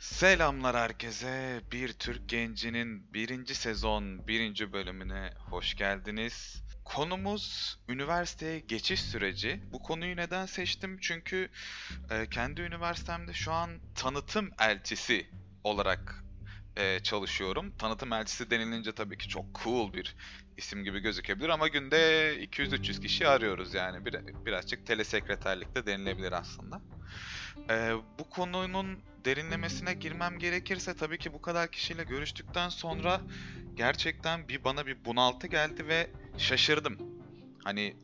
Selamlar herkese. Bir Türk Genci'nin birinci sezon birinci bölümüne hoş geldiniz. Konumuz üniversiteye geçiş süreci. Bu konuyu neden seçtim? Çünkü e, kendi üniversitemde şu an tanıtım elçisi olarak e, çalışıyorum. Tanıtım elçisi denilince tabii ki çok cool bir isim gibi gözükebilir ama günde 200-300 kişi arıyoruz yani. Bir, birazcık telesekreterlik de denilebilir aslında. Ee, bu konunun derinlemesine girmem gerekirse tabii ki bu kadar kişiyle görüştükten sonra gerçekten bir bana bir bunaltı geldi ve şaşırdım. Hani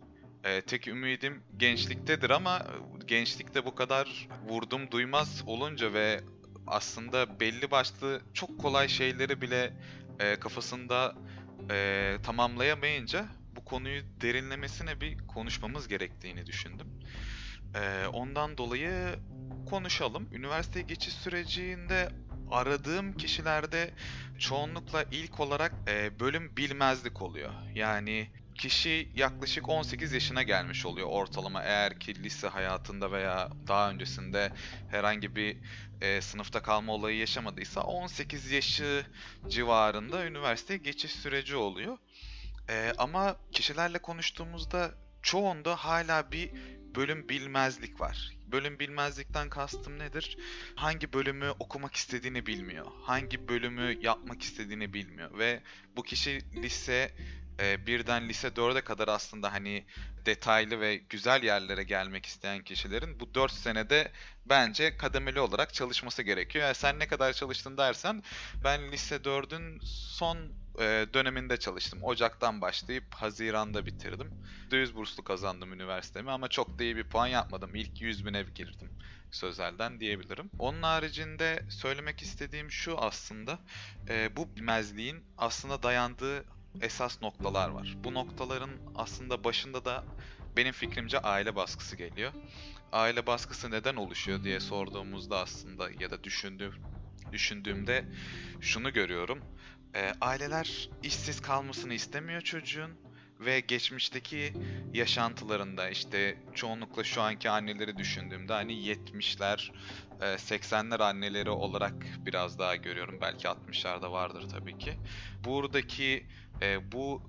e, tek ümidim gençliktedir ama e, gençlikte bu kadar vurdum duymaz olunca ve aslında belli başlı çok kolay şeyleri bile e, kafasında e, tamamlayamayınca bu konuyu derinlemesine bir konuşmamız gerektiğini düşündüm. E, ondan dolayı konuşalım. Üniversite geçiş sürecinde aradığım kişilerde çoğunlukla ilk olarak e, bölüm bilmezlik oluyor. Yani kişi yaklaşık 18 yaşına gelmiş oluyor ortalama eğer ki lise hayatında veya daha öncesinde herhangi bir e, sınıfta kalma olayı yaşamadıysa 18 yaşı civarında üniversite geçiş süreci oluyor. E, ama kişilerle konuştuğumuzda çoğunda hala bir bölüm bilmezlik var. Bölüm bilmezlikten kastım nedir? Hangi bölümü okumak istediğini bilmiyor. Hangi bölümü yapmak istediğini bilmiyor. Ve bu kişi lise e, birden lise 4'e kadar aslında hani detaylı ve güzel yerlere gelmek isteyen kişilerin bu 4 senede bence kademeli olarak çalışması gerekiyor. Yani sen ne kadar çalıştın dersen ben lise 4'ün son e, döneminde çalıştım. Ocaktan başlayıp Haziran'da bitirdim. %100 burslu kazandım üniversitemi ama çok da iyi bir puan yapmadım. İlk 100 bine girdim sözelden diyebilirim. Onun haricinde söylemek istediğim şu aslında e, bu bilmezliğin aslında dayandığı esas noktalar var. Bu noktaların aslında başında da benim fikrimce aile baskısı geliyor. Aile baskısı neden oluşuyor diye sorduğumuzda aslında ya da düşündüğüm düşündüğümde şunu görüyorum. E, aileler işsiz kalmasını istemiyor çocuğun ve geçmişteki yaşantılarında işte çoğunlukla şu anki anneleri düşündüğümde hani 70'ler, 80'ler anneleri olarak biraz daha görüyorum. Belki 60'larda vardır tabii ki. Buradaki e, bu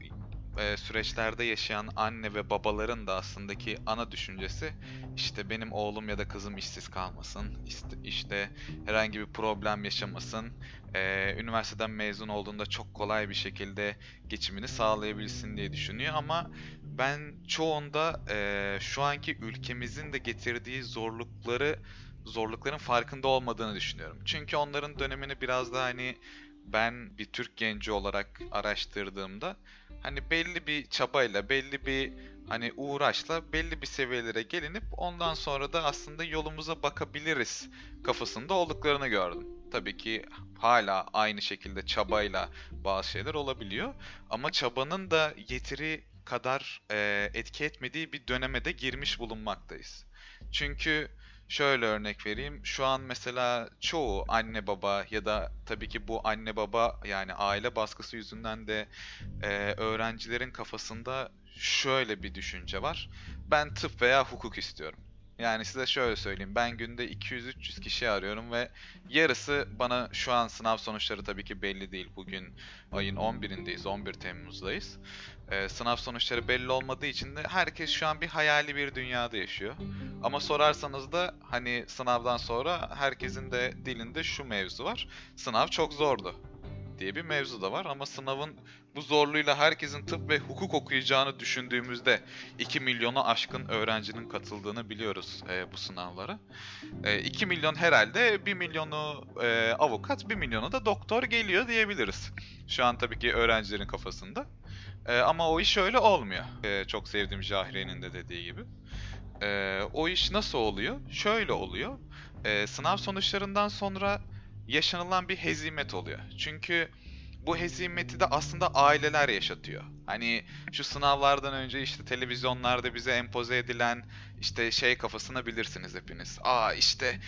e, süreçlerde yaşayan anne ve babaların da aslındaki ana düşüncesi işte benim oğlum ya da kızım işsiz kalmasın, işte, işte herhangi bir problem yaşamasın, e, üniversiteden mezun olduğunda çok kolay bir şekilde geçimini sağlayabilsin diye düşünüyor ama ben çoğunda e, şu anki ülkemizin de getirdiği zorlukları zorlukların farkında olmadığını düşünüyorum. Çünkü onların dönemini biraz daha hani ben bir Türk genci olarak araştırdığımda hani belli bir çabayla, belli bir hani uğraşla belli bir seviyelere gelinip ondan sonra da aslında yolumuza bakabiliriz kafasında olduklarını gördüm. Tabii ki hala aynı şekilde çabayla bazı şeyler olabiliyor ama çabanın da yeteri kadar e, etki etmediği bir döneme de girmiş bulunmaktayız. Çünkü Şöyle örnek vereyim. Şu an mesela çoğu anne baba ya da tabii ki bu anne baba yani aile baskısı yüzünden de e, öğrencilerin kafasında şöyle bir düşünce var. Ben tıp veya hukuk istiyorum. Yani size şöyle söyleyeyim. Ben günde 200-300 kişi arıyorum ve yarısı bana şu an sınav sonuçları tabii ki belli değil. Bugün ayın 11'indeyiz, 11 Temmuz'dayız. Ee, sınav sonuçları belli olmadığı için de herkes şu an bir hayali bir dünyada yaşıyor. Ama sorarsanız da hani sınavdan sonra herkesin de dilinde şu mevzu var. Sınav çok zordu diye bir mevzu da var ama sınavın bu zorluğuyla herkesin tıp ve hukuk okuyacağını düşündüğümüzde 2 milyonu aşkın öğrencinin katıldığını biliyoruz e, bu sınavlara. E, 2 milyon herhalde 1 milyonu e, avukat 1 milyonu da doktor geliyor diyebiliriz. Şu an tabii ki öğrencilerin kafasında. E, ama o iş öyle olmuyor. E, çok sevdiğim Jahre'nin de dediği gibi. E, o iş nasıl oluyor? Şöyle oluyor. E, sınav sonuçlarından sonra yaşanılan bir hezimet oluyor. Çünkü bu hezimeti de aslında aileler yaşatıyor. Hani şu sınavlardan önce işte televizyonlarda bize empoze edilen işte şey kafasına bilirsiniz hepiniz. Aa işte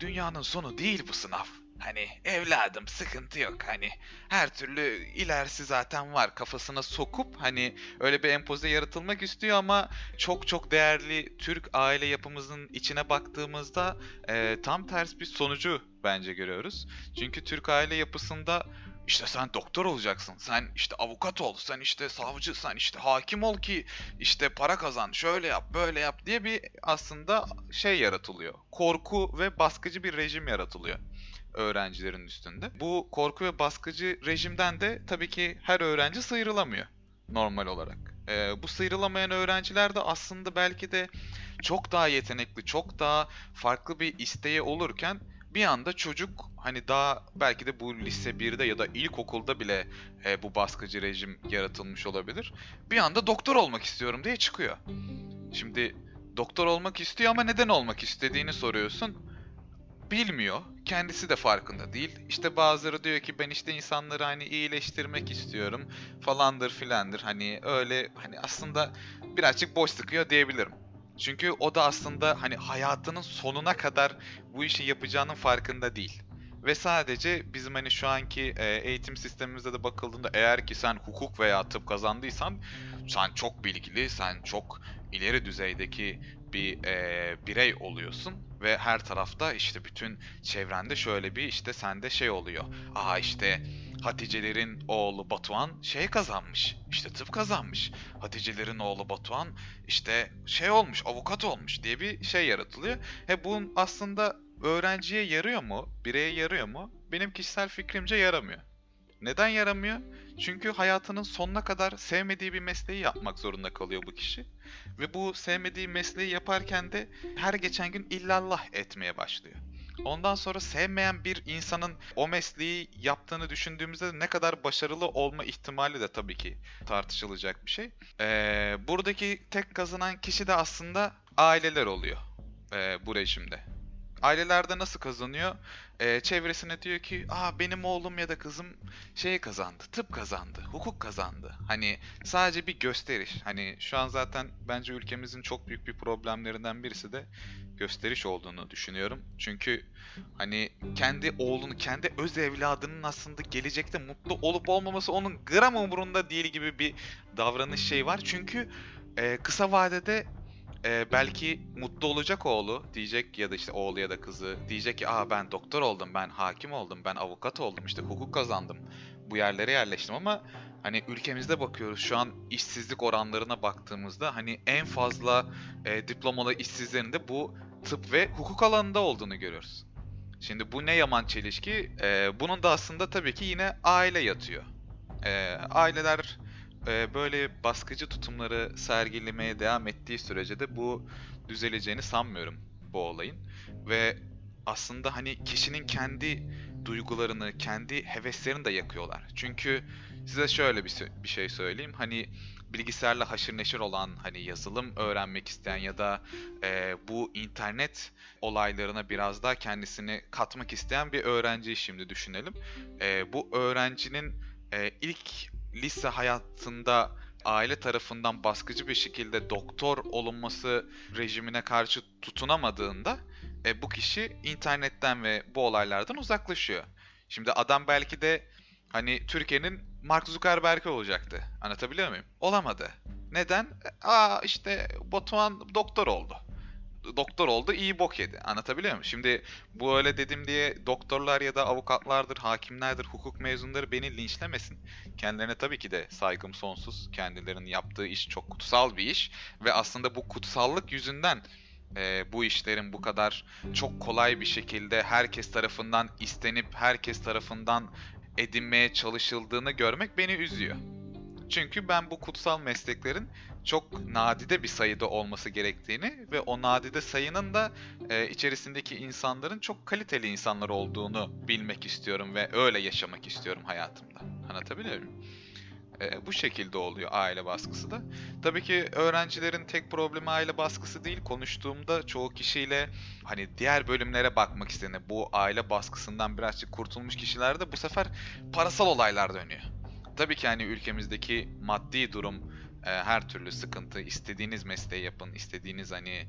dünyanın sonu değil bu sınav. Hani evladım sıkıntı yok hani her türlü ilerisi zaten var kafasına sokup hani öyle bir empoze yaratılmak istiyor ama çok çok değerli Türk aile yapımızın içine baktığımızda e, tam ters bir sonucu bence görüyoruz. Çünkü Türk aile yapısında işte sen doktor olacaksın, sen işte avukat ol, sen işte savcı, sen işte hakim ol ki işte para kazan, şöyle yap, böyle yap diye bir aslında şey yaratılıyor. Korku ve baskıcı bir rejim yaratılıyor öğrencilerin üstünde. Bu korku ve baskıcı rejimden de tabii ki her öğrenci sıyrılamıyor normal olarak. Ee, bu sıyrılamayan öğrenciler de aslında belki de çok daha yetenekli, çok daha farklı bir isteği olurken bir anda çocuk hani daha belki de bu lise 1'de ya da ilkokulda bile e, bu baskıcı rejim yaratılmış olabilir. Bir anda doktor olmak istiyorum diye çıkıyor. Şimdi doktor olmak istiyor ama neden olmak istediğini soruyorsun. Bilmiyor. Kendisi de farkında değil. İşte bazıları diyor ki ben işte insanları hani iyileştirmek istiyorum falandır filandır. Hani öyle hani aslında birazcık boş sıkıyor diyebilirim. Çünkü o da aslında hani hayatının sonuna kadar bu işi yapacağının farkında değil. Ve sadece bizim hani şu anki e, eğitim sistemimizde de bakıldığında eğer ki sen hukuk veya tıp kazandıysan sen çok bilgili, sen çok ileri düzeydeki bir e, birey oluyorsun ve her tarafta işte bütün çevrende şöyle bir işte sende şey oluyor. Aa işte Haticelerin oğlu Batuhan şey kazanmış. İşte tıp kazanmış. Haticelerin oğlu Batuhan işte şey olmuş, avukat olmuş diye bir şey yaratılıyor. He bunun aslında öğrenciye yarıyor mu? Bireye yarıyor mu? Benim kişisel fikrimce yaramıyor. Neden yaramıyor? Çünkü hayatının sonuna kadar sevmediği bir mesleği yapmak zorunda kalıyor bu kişi. Ve bu sevmediği mesleği yaparken de her geçen gün illallah etmeye başlıyor. Ondan sonra sevmeyen bir insanın o mesleği yaptığını düşündüğümüzde ne kadar başarılı olma ihtimali de tabii ki tartışılacak bir şey. Ee, buradaki tek kazanan kişi de aslında aileler oluyor e, bu rejimde. Ailelerde nasıl kazanıyor? Ee, çevresine diyor ki, aa benim oğlum ya da kızım şey kazandı, tıp kazandı, hukuk kazandı. Hani sadece bir gösteriş. Hani şu an zaten bence ülkemizin çok büyük bir problemlerinden birisi de gösteriş olduğunu düşünüyorum. Çünkü hani kendi oğlunu, kendi öz evladının aslında gelecekte mutlu olup olmaması onun gram umurunda değil gibi bir davranış şey var. Çünkü e, kısa vadede e, belki mutlu olacak oğlu diyecek ya da işte oğlu ya da kızı diyecek ki aa ben doktor oldum, ben hakim oldum, ben avukat oldum, işte hukuk kazandım, bu yerlere yerleştim ama hani ülkemizde bakıyoruz şu an işsizlik oranlarına baktığımızda hani en fazla e, diplomalı işsizlerin de bu tıp ve hukuk alanında olduğunu görüyoruz. Şimdi bu ne yaman çelişki? E, bunun da aslında tabii ki yine aile yatıyor. E, aileler e, böyle baskıcı tutumları sergilemeye devam ettiği sürece de bu düzeleceğini sanmıyorum bu olayın. Ve aslında hani kişinin kendi duygularını, kendi heveslerini de yakıyorlar. Çünkü size şöyle bir, bir şey söyleyeyim. Hani bilgisayarla haşır neşir olan, hani yazılım öğrenmek isteyen ya da e, bu internet olaylarına biraz daha kendisini katmak isteyen bir öğrenciyi şimdi düşünelim. E, bu öğrencinin e, ilk lise hayatında aile tarafından baskıcı bir şekilde doktor olunması rejimine karşı tutunamadığında e, bu kişi internetten ve bu olaylardan uzaklaşıyor. Şimdi adam belki de hani Türkiye'nin Mark Zuckerberg olacaktı. Anlatabiliyor muyum? Olamadı. Neden? E, aa işte Batuhan doktor oldu doktor oldu iyi bok yedi. Anlatabiliyor muyum? Şimdi bu öyle dedim diye doktorlar ya da avukatlardır, hakimlerdir, hukuk mezunları beni linçlemesin. Kendilerine tabii ki de saygım sonsuz. Kendilerinin yaptığı iş çok kutsal bir iş. Ve aslında bu kutsallık yüzünden e, bu işlerin bu kadar çok kolay bir şekilde herkes tarafından istenip herkes tarafından edinmeye çalışıldığını görmek beni üzüyor. Çünkü ben bu kutsal mesleklerin çok nadide bir sayıda olması gerektiğini ve o nadide sayının da e, içerisindeki insanların çok kaliteli insanlar olduğunu bilmek istiyorum ve öyle yaşamak istiyorum hayatımda. Anlatabiliyor muyum? E, bu şekilde oluyor aile baskısı da. Tabii ki öğrencilerin tek problemi aile baskısı değil. Konuştuğumda çoğu kişiyle hani diğer bölümlere bakmak istediğinde bu aile baskısından birazcık kurtulmuş kişilerde bu sefer parasal olaylar dönüyor. Tabii ki hani ülkemizdeki maddi durum e, her türlü sıkıntı, istediğiniz mesleği yapın, istediğiniz hani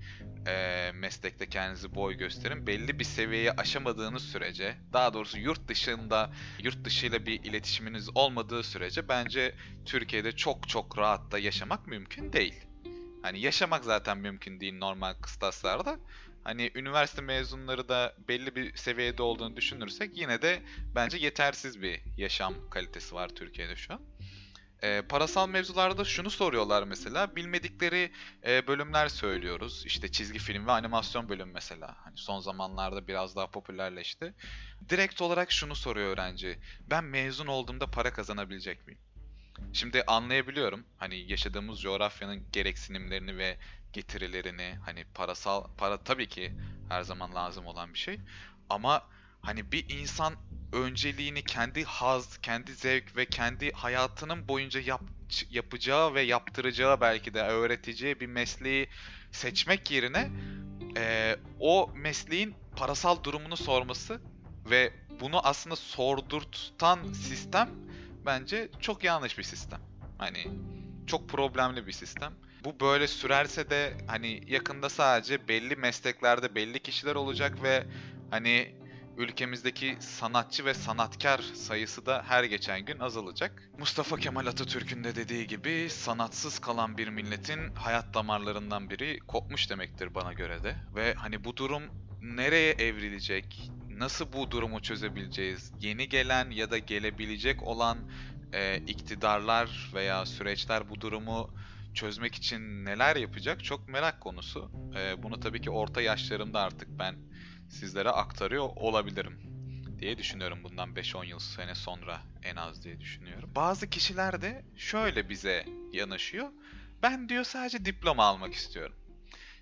e, meslekte kendinizi boy gösterin. Belli bir seviyeyi aşamadığınız sürece, daha doğrusu yurt dışında, yurt dışıyla bir iletişiminiz olmadığı sürece bence Türkiye'de çok çok rahat da yaşamak mümkün değil. Hani yaşamak zaten mümkün değil normal kıstaslarda. Hani üniversite mezunları da belli bir seviyede olduğunu düşünürsek yine de bence yetersiz bir yaşam kalitesi var Türkiye'de şu an. E, parasal mevzularda şunu soruyorlar mesela. Bilmedikleri e, bölümler söylüyoruz. İşte çizgi film ve animasyon bölüm mesela. Hani son zamanlarda biraz daha popülerleşti. Direkt olarak şunu soruyor öğrenci. Ben mezun olduğumda para kazanabilecek miyim? Şimdi anlayabiliyorum. Hani yaşadığımız coğrafyanın gereksinimlerini ve getirilerini hani parasal para tabii ki her zaman lazım olan bir şey. Ama hani bir insan önceliğini kendi haz, kendi zevk ve kendi hayatının boyunca yap, yapacağı ve yaptıracağı belki de öğreteceği bir mesleği seçmek yerine e, o mesleğin parasal durumunu sorması ve bunu aslında sordurtan sistem bence çok yanlış bir sistem. Hani çok problemli bir sistem. Bu böyle sürerse de hani yakında sadece belli mesleklerde belli kişiler olacak ve hani ülkemizdeki sanatçı ve sanatkar sayısı da her geçen gün azalacak. Mustafa Kemal Atatürk'ün de dediği gibi sanatsız kalan bir milletin hayat damarlarından biri kopmuş demektir bana göre de. Ve hani bu durum nereye evrilecek? Nasıl bu durumu çözebileceğiz? Yeni gelen ya da gelebilecek olan e, iktidarlar veya süreçler bu durumu çözmek için neler yapacak çok merak konusu. E, bunu tabii ki orta yaşlarımda artık ben sizlere aktarıyor olabilirim diye düşünüyorum bundan 5-10 yıl sene sonra en az diye düşünüyorum. Bazı kişiler de şöyle bize yanaşıyor. Ben diyor sadece diploma almak istiyorum.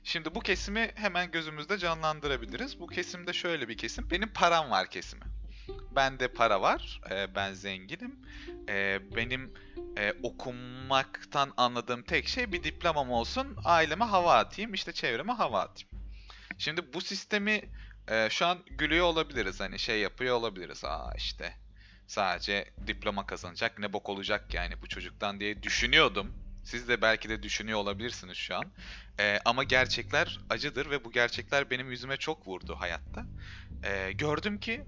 Şimdi bu kesimi hemen gözümüzde canlandırabiliriz. Bu kesimde şöyle bir kesim. Benim param var kesimi. Bende para var. E, ben zenginim. E, benim e, okumaktan anladığım tek şey bir diplomam olsun. Aileme hava atayım. işte çevreme hava atayım. Şimdi bu sistemi e, şu an gülüyor olabiliriz. Hani şey yapıyor olabiliriz. Aa işte sadece diploma kazanacak ne bok olacak yani bu çocuktan diye düşünüyordum. Siz de belki de düşünüyor olabilirsiniz şu an. E, ama gerçekler acıdır ve bu gerçekler benim yüzüme çok vurdu hayatta. E, gördüm ki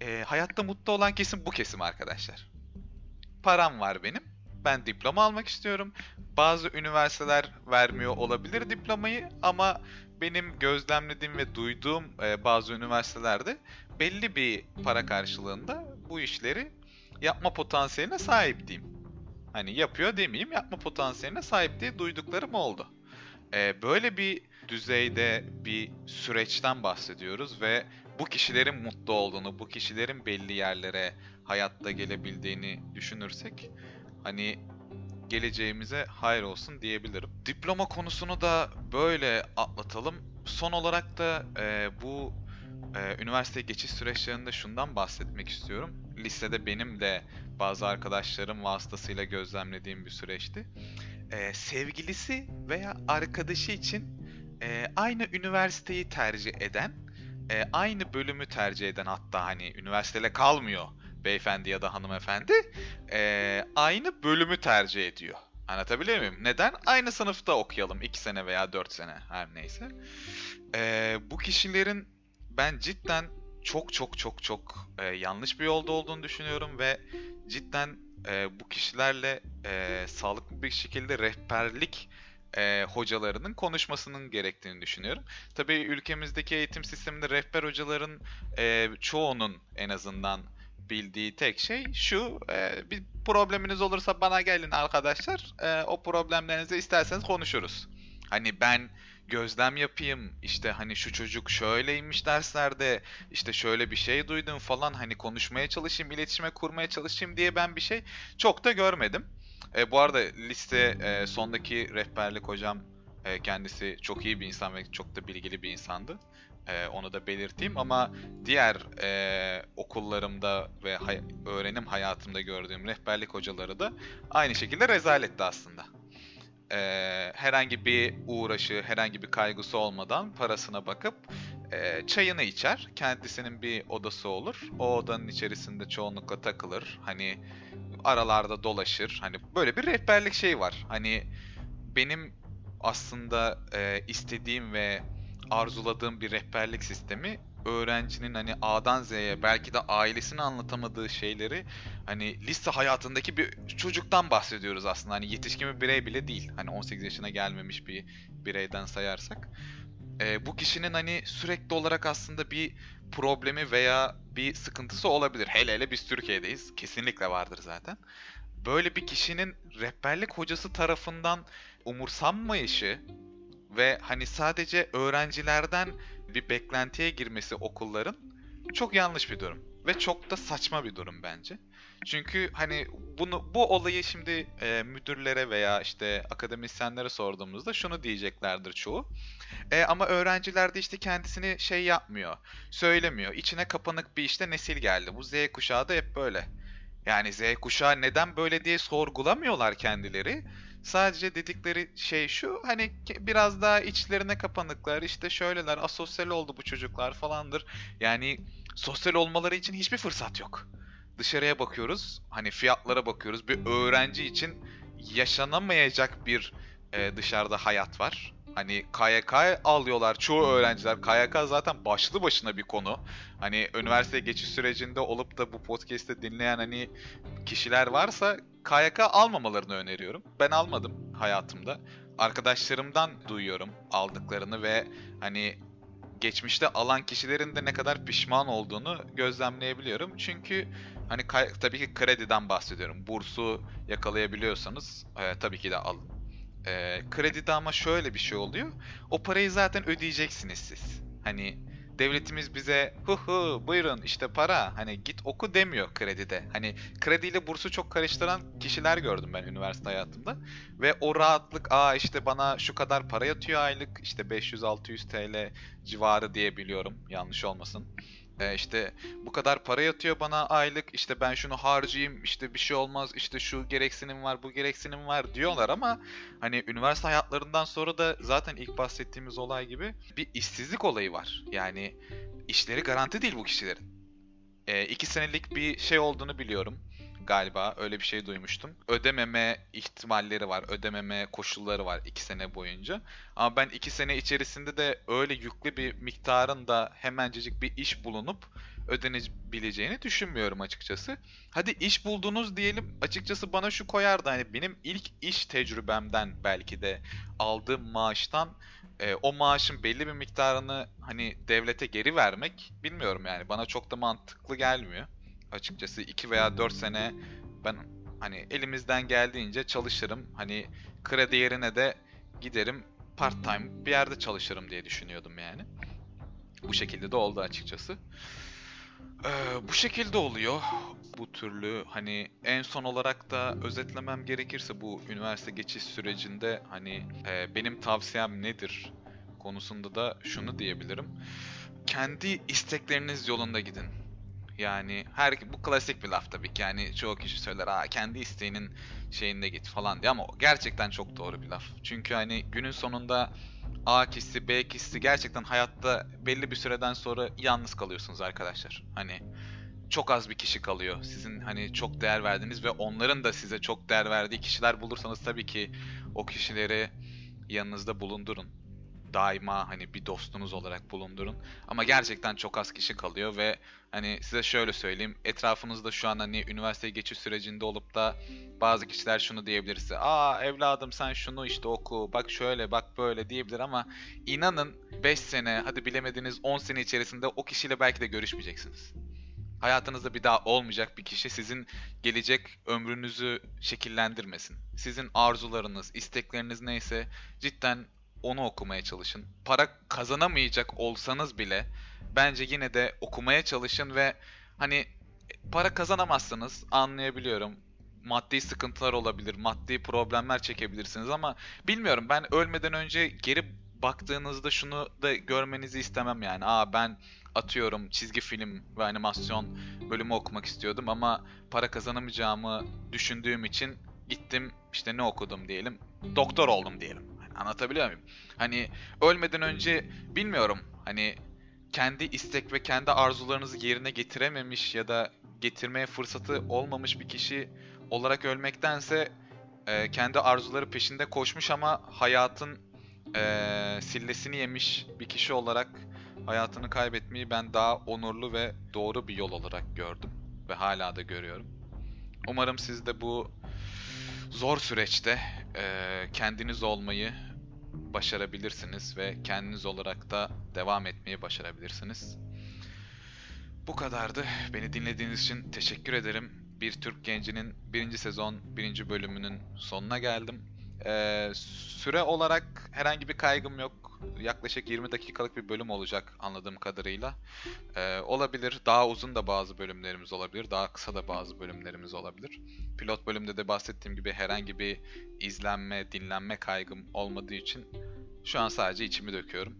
e, hayatta mutlu olan kesim bu kesim arkadaşlar. Param var benim. Ben diploma almak istiyorum. Bazı üniversiteler vermiyor olabilir diplomayı ama benim gözlemlediğim ve duyduğum e, bazı üniversitelerde belli bir para karşılığında bu işleri yapma potansiyeline sahip diyeyim. Hani yapıyor demeyeyim, yapma potansiyeline sahip diye duyduklarım oldu. E, böyle bir düzeyde bir süreçten bahsediyoruz ve bu kişilerin mutlu olduğunu, bu kişilerin belli yerlere hayatta gelebildiğini düşünürsek hani geleceğimize hayır olsun diyebilirim. Diploma konusunu da böyle atlatalım. Son olarak da e, bu e, üniversite geçiş süreçlerinde şundan bahsetmek istiyorum. Lisede benim de bazı arkadaşlarım vasıtasıyla gözlemlediğim bir süreçti. E, sevgilisi veya arkadaşı için e, aynı üniversiteyi tercih eden, e, aynı bölümü tercih eden hatta hani üniversitele kalmıyor beyefendi ya da hanımefendi e, aynı bölümü tercih ediyor. Anlatabiliyor muyum? Neden? Aynı sınıfta okuyalım. 2 sene veya 4 sene her neyse. E, bu kişilerin ben cidden çok çok çok çok e, yanlış bir yolda olduğunu düşünüyorum ve cidden e, bu kişilerle e, sağlıklı bir şekilde rehberlik e, hocalarının konuşmasının gerektiğini düşünüyorum. Tabii ülkemizdeki eğitim sisteminde rehber hocaların e, çoğunun en azından bildiği tek şey şu. E, bir probleminiz olursa bana gelin arkadaşlar. E, o problemlerinizi isterseniz konuşuruz. Hani ben gözlem yapayım işte hani şu çocuk şöyleymiş derslerde işte şöyle bir şey duydum falan hani konuşmaya çalışayım iletişime kurmaya çalışayım diye ben bir şey çok da görmedim. E, bu arada liste e, sondaki rehberlik hocam e, kendisi çok iyi bir insan ve çok da bilgili bir insandı. E, onu da belirteyim ama diğer e, okullarımda ve hay- öğrenim hayatımda gördüğüm rehberlik hocaları da aynı şekilde rezaletti aslında. E, herhangi bir uğraşı, herhangi bir kaygısı olmadan parasına bakıp e, çayını içer. Kendisinin bir odası olur. O odanın içerisinde çoğunlukla takılır. Hani aralarda dolaşır. Hani böyle bir rehberlik şey var. Hani benim aslında e, istediğim ve arzuladığım bir rehberlik sistemi öğrencinin hani A'dan Z'ye belki de ailesine anlatamadığı şeyleri hani lise hayatındaki bir çocuktan bahsediyoruz aslında. Hani yetişkin bir birey bile değil. Hani 18 yaşına gelmemiş bir bireyden sayarsak. Ee, bu kişinin hani sürekli olarak aslında bir problemi veya bir sıkıntısı olabilir. Hele hele biz Türkiye'deyiz. Kesinlikle vardır zaten. Böyle bir kişinin rehberlik hocası tarafından umursanmayışı ve hani sadece öğrencilerden bir beklentiye girmesi okulların çok yanlış bir durum ve çok da saçma bir durum bence. Çünkü hani bunu bu olayı şimdi e, müdürlere veya işte akademisyenlere sorduğumuzda şunu diyeceklerdir çoğu. E, ama öğrenciler de işte kendisini şey yapmıyor, söylemiyor. İçine kapanık bir işte nesil geldi. Bu Z kuşağı da hep böyle. Yani Z kuşağı neden böyle diye sorgulamıyorlar kendileri. Sadece dedikleri şey şu hani biraz daha içlerine kapanıklar işte şöyleler asosyal oldu bu çocuklar falandır. Yani sosyal olmaları için hiçbir fırsat yok. Dışarıya bakıyoruz hani fiyatlara bakıyoruz bir öğrenci için yaşanamayacak bir e, dışarıda hayat var. Hani KYK alıyorlar çoğu öğrenciler. KYK zaten başlı başına bir konu. Hani üniversite geçiş sürecinde olup da bu podcast'te dinleyen hani kişiler varsa KYK almamalarını öneriyorum. Ben almadım hayatımda. Arkadaşlarımdan duyuyorum aldıklarını ve hani geçmişte alan kişilerin de ne kadar pişman olduğunu gözlemleyebiliyorum. Çünkü hani tabii ki krediden bahsediyorum. Bursu yakalayabiliyorsanız e, tabii ki de alın. E, kredide ama şöyle bir şey oluyor. O parayı zaten ödeyeceksiniz siz. Hani devletimiz bize hu hu buyurun işte para hani git oku demiyor kredide. Hani krediyle bursu çok karıştıran kişiler gördüm ben üniversite hayatımda. Ve o rahatlık aa işte bana şu kadar para yatıyor aylık işte 500-600 TL civarı diye biliyorum yanlış olmasın. E, işte bu kadar para yatıyor bana aylık işte ben şunu harcayayım işte bir şey olmaz işte şu gereksinim var bu gereksinim var diyorlar ama hani üniversite hayatlarından sonra da zaten ilk bahsettiğimiz olay gibi bir işsizlik olayı var. Yani işleri garanti değil bu kişilerin. E, iki senelik bir şey olduğunu biliyorum galiba. Öyle bir şey duymuştum. Ödememe ihtimalleri var. Ödememe koşulları var iki sene boyunca. Ama ben iki sene içerisinde de öyle yüklü bir miktarın da hemencecik bir iş bulunup ödenebileceğini düşünmüyorum açıkçası. Hadi iş buldunuz diyelim. Açıkçası bana şu koyardı hani benim ilk iş tecrübemden belki de aldığım maaştan e, o maaşın belli bir miktarını hani devlete geri vermek bilmiyorum yani bana çok da mantıklı gelmiyor açıkçası 2 veya 4 sene ben hani elimizden geldiğince çalışırım. Hani kredi yerine de giderim part time bir yerde çalışırım diye düşünüyordum yani. Bu şekilde de oldu açıkçası. Ee, bu şekilde oluyor. Bu türlü hani en son olarak da özetlemem gerekirse bu üniversite geçiş sürecinde hani e, benim tavsiyem nedir konusunda da şunu diyebilirim. Kendi istekleriniz yolunda gidin yani her bu klasik bir laf tabii ki. Yani çoğu kişi söyler aa kendi isteğinin şeyinde git falan diye ama gerçekten çok doğru bir laf. Çünkü hani günün sonunda A kişisi, B kişisi gerçekten hayatta belli bir süreden sonra yalnız kalıyorsunuz arkadaşlar. Hani çok az bir kişi kalıyor. Sizin hani çok değer verdiğiniz ve onların da size çok değer verdiği kişiler bulursanız tabii ki o kişileri yanınızda bulundurun daima hani bir dostunuz olarak bulundurun. Ama gerçekten çok az kişi kalıyor ve hani size şöyle söyleyeyim. Etrafınızda şu an hani üniversiteye geçiş sürecinde olup da bazı kişiler şunu diyebilir size. Aa evladım sen şunu işte oku, bak şöyle, bak böyle diyebilir ama inanın 5 sene, hadi bilemediniz 10 sene içerisinde o kişiyle belki de görüşmeyeceksiniz. Hayatınızda bir daha olmayacak bir kişi sizin gelecek ömrünüzü şekillendirmesin. Sizin arzularınız, istekleriniz neyse cidden onu okumaya çalışın. Para kazanamayacak olsanız bile bence yine de okumaya çalışın ve hani para kazanamazsınız anlayabiliyorum. Maddi sıkıntılar olabilir, maddi problemler çekebilirsiniz ama bilmiyorum ben ölmeden önce geri baktığınızda şunu da görmenizi istemem yani. Aa ben atıyorum çizgi film ve animasyon bölümü okumak istiyordum ama para kazanamayacağımı düşündüğüm için gittim işte ne okudum diyelim. Doktor oldum diyelim. Anlatabiliyor muyum? Hani ölmeden önce bilmiyorum hani kendi istek ve kendi arzularınızı yerine getirememiş ya da getirmeye fırsatı olmamış bir kişi olarak ölmektense e, kendi arzuları peşinde koşmuş ama hayatın e, sillesini yemiş bir kişi olarak hayatını kaybetmeyi ben daha onurlu ve doğru bir yol olarak gördüm ve hala da görüyorum. Umarım siz de bu zor süreçte e, kendiniz olmayı başarabilirsiniz ve kendiniz olarak da devam etmeyi başarabilirsiniz. Bu kadardı. Beni dinlediğiniz için teşekkür ederim. Bir Türk Genci'nin birinci sezon birinci bölümünün sonuna geldim. Ee, süre olarak herhangi bir kaygım yok. Yaklaşık 20 dakikalık bir bölüm olacak anladığım kadarıyla. Ee, olabilir. Daha uzun da bazı bölümlerimiz olabilir. Daha kısa da bazı bölümlerimiz olabilir. Pilot bölümde de bahsettiğim gibi herhangi bir izlenme, dinlenme kaygım olmadığı için şu an sadece içimi döküyorum.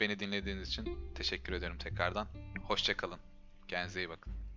Beni dinlediğiniz için teşekkür ederim tekrardan. Hoşçakalın. Kendinize iyi bakın.